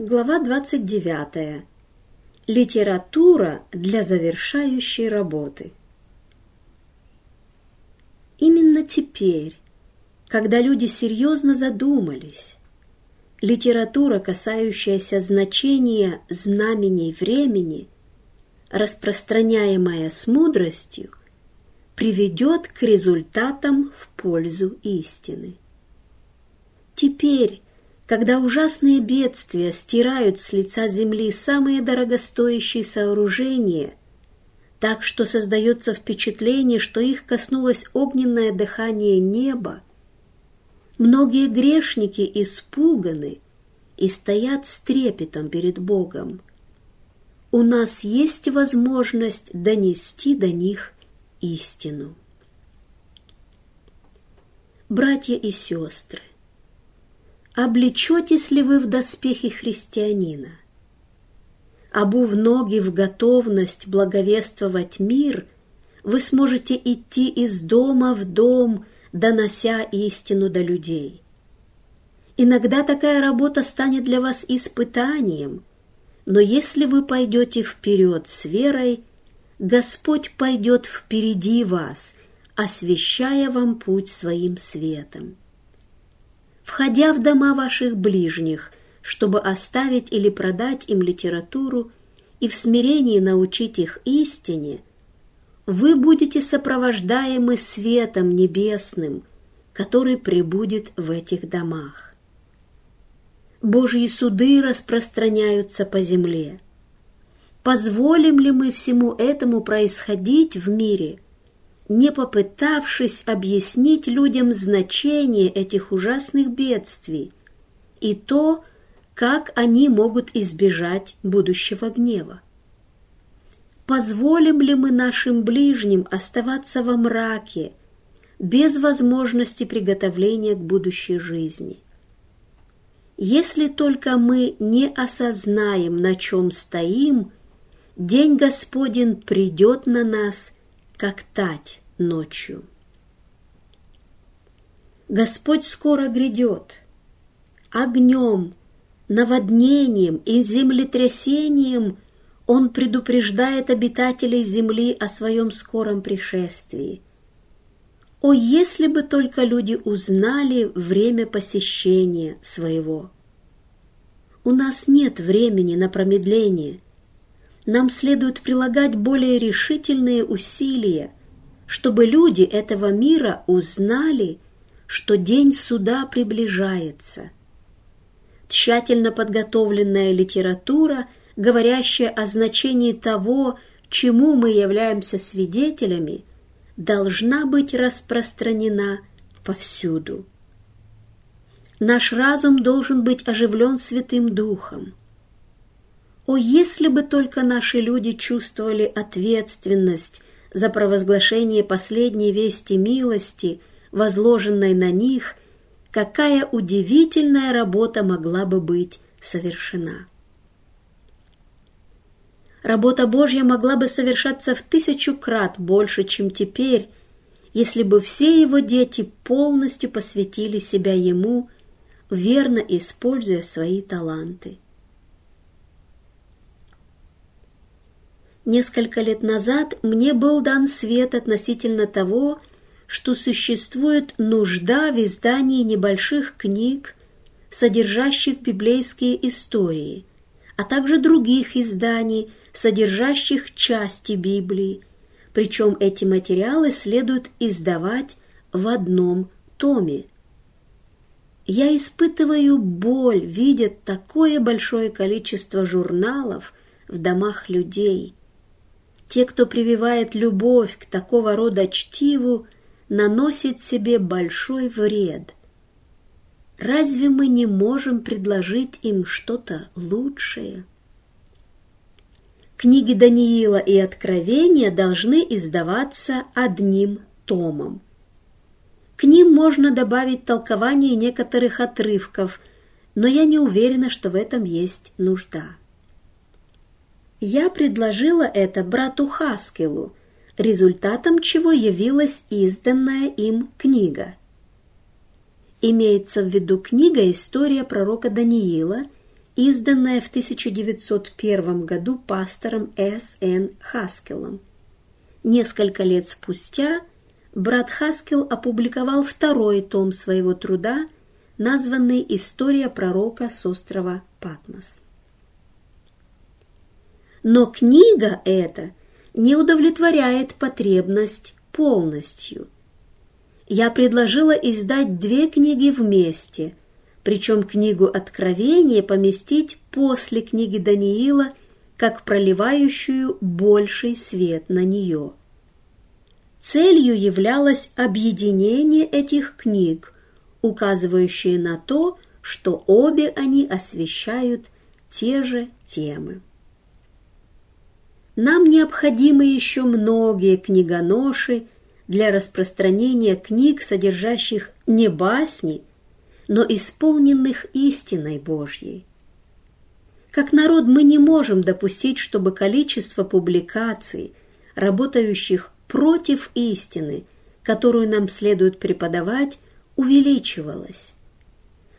Глава 29. Литература для завершающей работы. Именно теперь, когда люди серьезно задумались, литература, касающаяся значения знамений времени, распространяемая с мудростью, приведет к результатам в пользу истины. Теперь, когда ужасные бедствия стирают с лица земли самые дорогостоящие сооружения, так что создается впечатление, что их коснулось огненное дыхание неба, многие грешники испуганы и стоят с трепетом перед Богом. У нас есть возможность донести до них истину. Братья и сестры, облечетесь ли вы в доспехи христианина? Обув ноги в готовность благовествовать мир, вы сможете идти из дома в дом, донося истину до людей. Иногда такая работа станет для вас испытанием, но если вы пойдете вперед с верой, Господь пойдет впереди вас, освещая вам путь своим светом входя в дома ваших ближних, чтобы оставить или продать им литературу и в смирении научить их истине, вы будете сопровождаемы светом небесным, который пребудет в этих домах. Божьи суды распространяются по земле. Позволим ли мы всему этому происходить в мире – не попытавшись объяснить людям значение этих ужасных бедствий и то, как они могут избежать будущего гнева. Позволим ли мы нашим ближним оставаться во мраке, без возможности приготовления к будущей жизни? Если только мы не осознаем, на чем стоим, День Господень придет на нас – как тать ночью. Господь скоро грядет. Огнем, наводнением и землетрясением Он предупреждает обитателей земли о своем скором пришествии. О, если бы только люди узнали время посещения своего! У нас нет времени на промедление – нам следует прилагать более решительные усилия, чтобы люди этого мира узнали, что день суда приближается. Тщательно подготовленная литература, говорящая о значении того, чему мы являемся свидетелями, должна быть распространена повсюду. Наш разум должен быть оживлен Святым Духом. О, если бы только наши люди чувствовали ответственность за провозглашение последней вести милости, возложенной на них, какая удивительная работа могла бы быть совершена. Работа Божья могла бы совершаться в тысячу крат больше, чем теперь, если бы все его дети полностью посвятили себя ему, верно используя свои таланты. Несколько лет назад мне был дан свет относительно того, что существует нужда в издании небольших книг, содержащих библейские истории, а также других изданий, содержащих части Библии, причем эти материалы следует издавать в одном томе. Я испытываю боль, видя такое большое количество журналов в домах людей – те, кто прививает любовь к такого рода чтиву, наносит себе большой вред. Разве мы не можем предложить им что-то лучшее? Книги Даниила и Откровения должны издаваться одним томом. К ним можно добавить толкование некоторых отрывков, но я не уверена, что в этом есть нужда. Я предложила это брату Хаскелу, результатом чего явилась изданная им книга. Имеется в виду книга «История пророка Даниила» изданная в 1901 году пастором С. Н. Хаскелом. Несколько лет спустя брат Хаскел опубликовал второй том своего труда, названный «История пророка с острова Патмос». Но книга эта не удовлетворяет потребность полностью. Я предложила издать две книги вместе, причем книгу Откровения поместить после книги Даниила как проливающую больший свет на нее. Целью являлось объединение этих книг, указывающие на то, что обе они освещают те же темы. Нам необходимы еще многие книгоноши для распространения книг, содержащих не басни, но исполненных истиной Божьей. Как народ мы не можем допустить, чтобы количество публикаций, работающих против истины, которую нам следует преподавать, увеличивалось.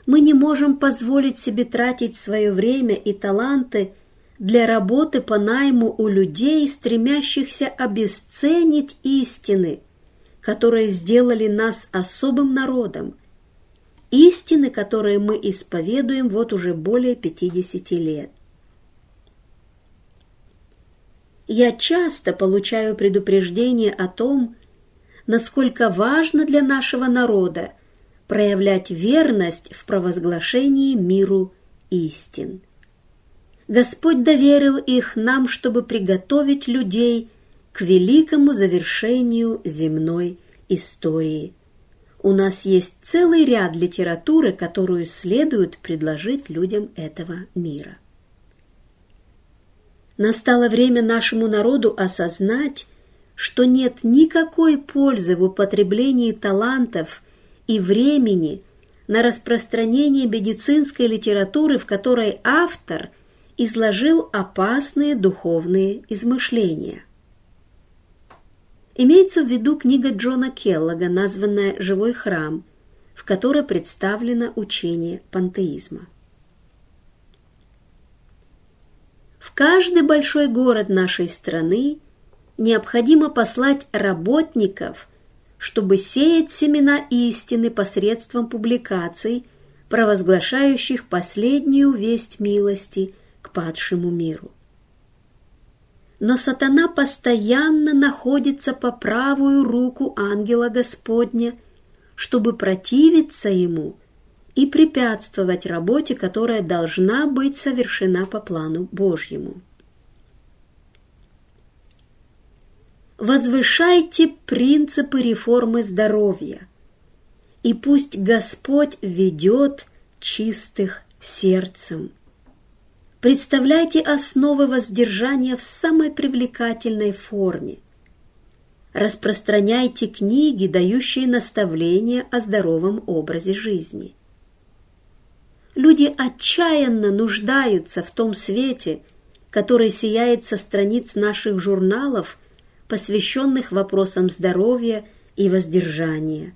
Мы не можем позволить себе тратить свое время и таланты для работы по найму у людей, стремящихся обесценить истины, которые сделали нас особым народом, истины, которые мы исповедуем вот уже более 50 лет. Я часто получаю предупреждение о том, насколько важно для нашего народа проявлять верность в провозглашении миру истин. Господь доверил их нам, чтобы приготовить людей к великому завершению земной истории. У нас есть целый ряд литературы, которую следует предложить людям этого мира. Настало время нашему народу осознать, что нет никакой пользы в употреблении талантов и времени на распространение медицинской литературы, в которой автор изложил опасные духовные измышления. Имеется в виду книга Джона Келлога, названная «Живой храм», в которой представлено учение пантеизма. В каждый большой город нашей страны необходимо послать работников – чтобы сеять семена истины посредством публикаций, провозглашающих последнюю весть милости к падшему миру. Но сатана постоянно находится по правую руку ангела Господня, чтобы противиться ему и препятствовать работе, которая должна быть совершена по плану Божьему. возвышайте принципы реформы здоровья, и пусть Господь ведет чистых сердцем. Представляйте основы воздержания в самой привлекательной форме. Распространяйте книги, дающие наставления о здоровом образе жизни. Люди отчаянно нуждаются в том свете, который сияет со страниц наших журналов – посвященных вопросам здоровья и воздержания.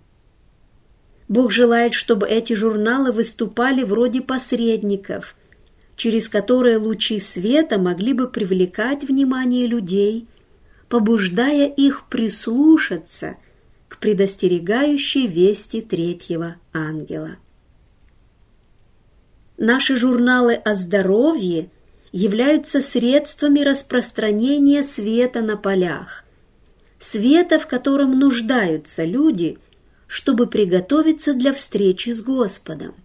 Бог желает, чтобы эти журналы выступали вроде посредников, через которые лучи света могли бы привлекать внимание людей, побуждая их прислушаться к предостерегающей вести третьего ангела. Наши журналы о здоровье являются средствами распространения света на полях, света, в котором нуждаются люди, чтобы приготовиться для встречи с Господом.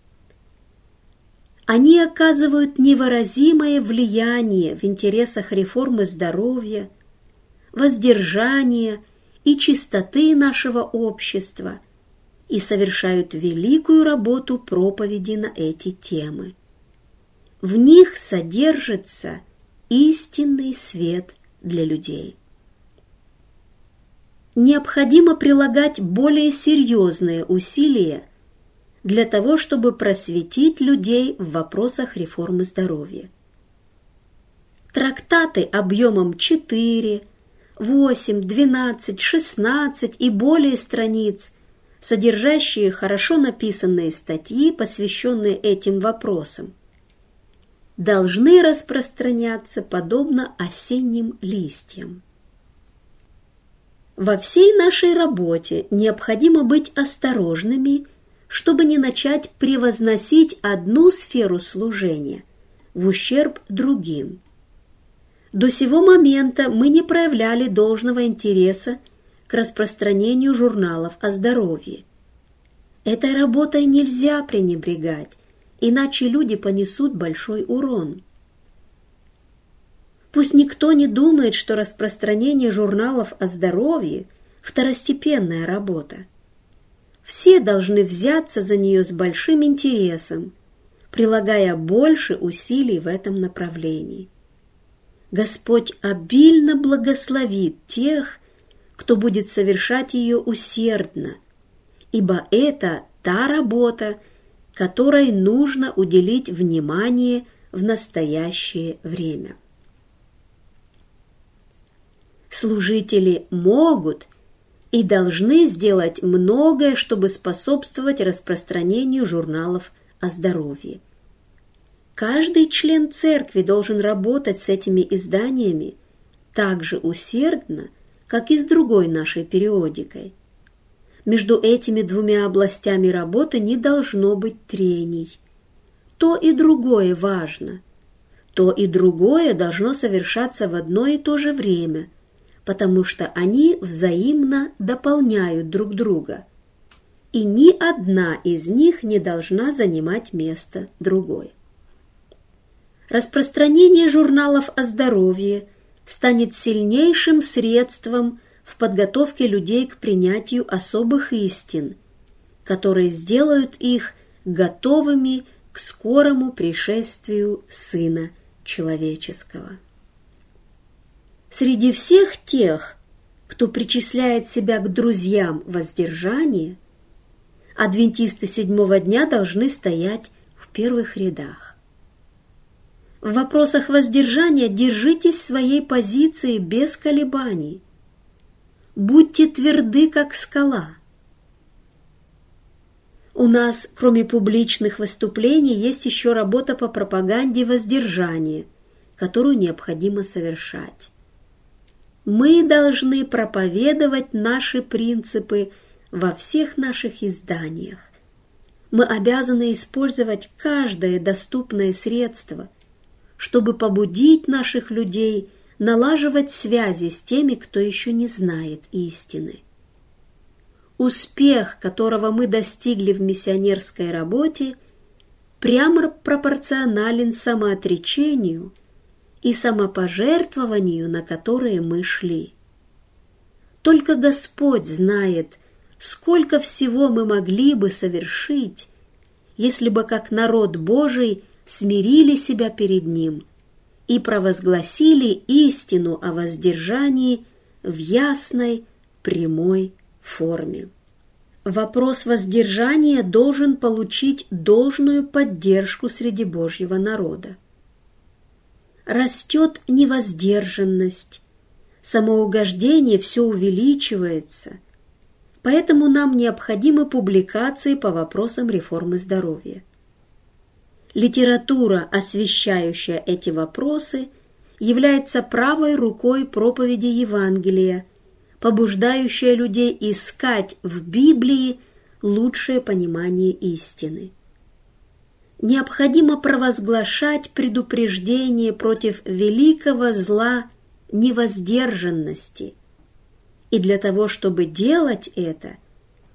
Они оказывают невыразимое влияние в интересах реформы здоровья, воздержания и чистоты нашего общества и совершают великую работу проповеди на эти темы. В них содержится истинный свет для людей необходимо прилагать более серьезные усилия для того, чтобы просветить людей в вопросах реформы здоровья. Трактаты объемом 4, 8, 12, 16 и более страниц, содержащие хорошо написанные статьи, посвященные этим вопросам, должны распространяться подобно осенним листьям. Во всей нашей работе необходимо быть осторожными, чтобы не начать превозносить одну сферу служения в ущерб другим. До сего момента мы не проявляли должного интереса к распространению журналов о здоровье. Этой работой нельзя пренебрегать, иначе люди понесут большой урон. Пусть никто не думает, что распространение журналов о здоровье – второстепенная работа. Все должны взяться за нее с большим интересом, прилагая больше усилий в этом направлении. Господь обильно благословит тех, кто будет совершать ее усердно, ибо это та работа, которой нужно уделить внимание в настоящее время. Служители могут и должны сделать многое, чтобы способствовать распространению журналов о здоровье. Каждый член церкви должен работать с этими изданиями так же усердно, как и с другой нашей периодикой. Между этими двумя областями работы не должно быть трений. То и другое важно. То и другое должно совершаться в одно и то же время, потому что они взаимно дополняют друг друга, и ни одна из них не должна занимать место другой. Распространение журналов о здоровье станет сильнейшим средством в подготовке людей к принятию особых истин, которые сделают их готовыми к скорому пришествию Сына Человеческого. Среди всех тех, кто причисляет себя к друзьям воздержания, адвентисты седьмого дня должны стоять в первых рядах. В вопросах воздержания держитесь своей позиции без колебаний. Будьте тверды, как скала. У нас, кроме публичных выступлений, есть еще работа по пропаганде воздержания, которую необходимо совершать. Мы должны проповедовать наши принципы во всех наших изданиях. Мы обязаны использовать каждое доступное средство – чтобы побудить наших людей налаживать связи с теми, кто еще не знает истины. Успех, которого мы достигли в миссионерской работе, прямо пропорционален самоотречению и самопожертвованию, на которые мы шли. Только Господь знает, сколько всего мы могли бы совершить, если бы как народ Божий смирили себя перед Ним и провозгласили истину о воздержании в ясной, прямой форме. Вопрос воздержания должен получить должную поддержку среди Божьего народа. Растет невоздержанность, самоугождение все увеличивается, поэтому нам необходимы публикации по вопросам реформы здоровья. Литература, освещающая эти вопросы, является правой рукой проповеди Евангелия, побуждающая людей искать в Библии лучшее понимание истины. Необходимо провозглашать предупреждение против великого зла невоздержанности. И для того, чтобы делать это,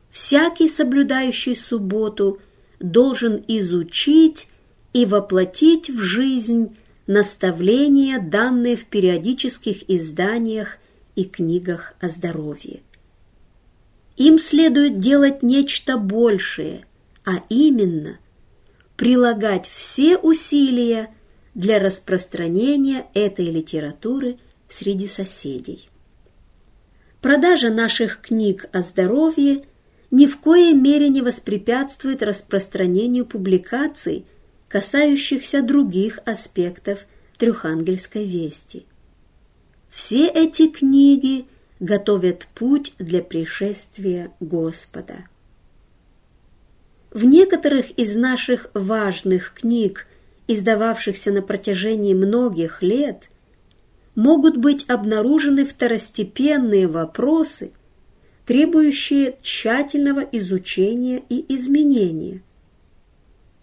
всякий соблюдающий субботу должен изучить и воплотить в жизнь наставления, данные в периодических изданиях и книгах о здоровье. Им следует делать нечто большее, а именно прилагать все усилия для распространения этой литературы среди соседей. Продажа наших книг о здоровье ни в коей мере не воспрепятствует распространению публикаций касающихся других аспектов Трехангельской вести. Все эти книги готовят путь для пришествия Господа. В некоторых из наших важных книг издававшихся на протяжении многих лет, могут быть обнаружены второстепенные вопросы, требующие тщательного изучения и изменения.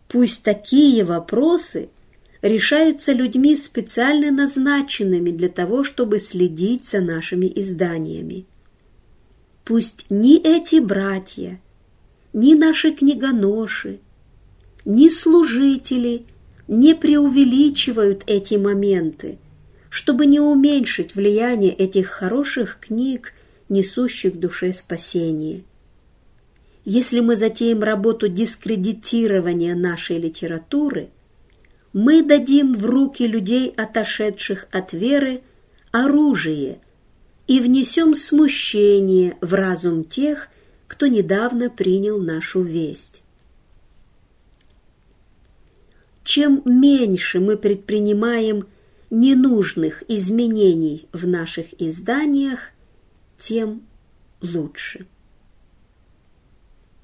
Пусть такие вопросы решаются людьми, специально назначенными для того, чтобы следить за нашими изданиями. Пусть ни эти братья, ни наши книгоноши, ни служители не преувеличивают эти моменты, чтобы не уменьшить влияние этих хороших книг, несущих душе спасение. Если мы затеем работу дискредитирования нашей литературы, мы дадим в руки людей, отошедших от веры, оружие и внесем смущение в разум тех, кто недавно принял нашу весть. Чем меньше мы предпринимаем ненужных изменений в наших изданиях, тем лучше.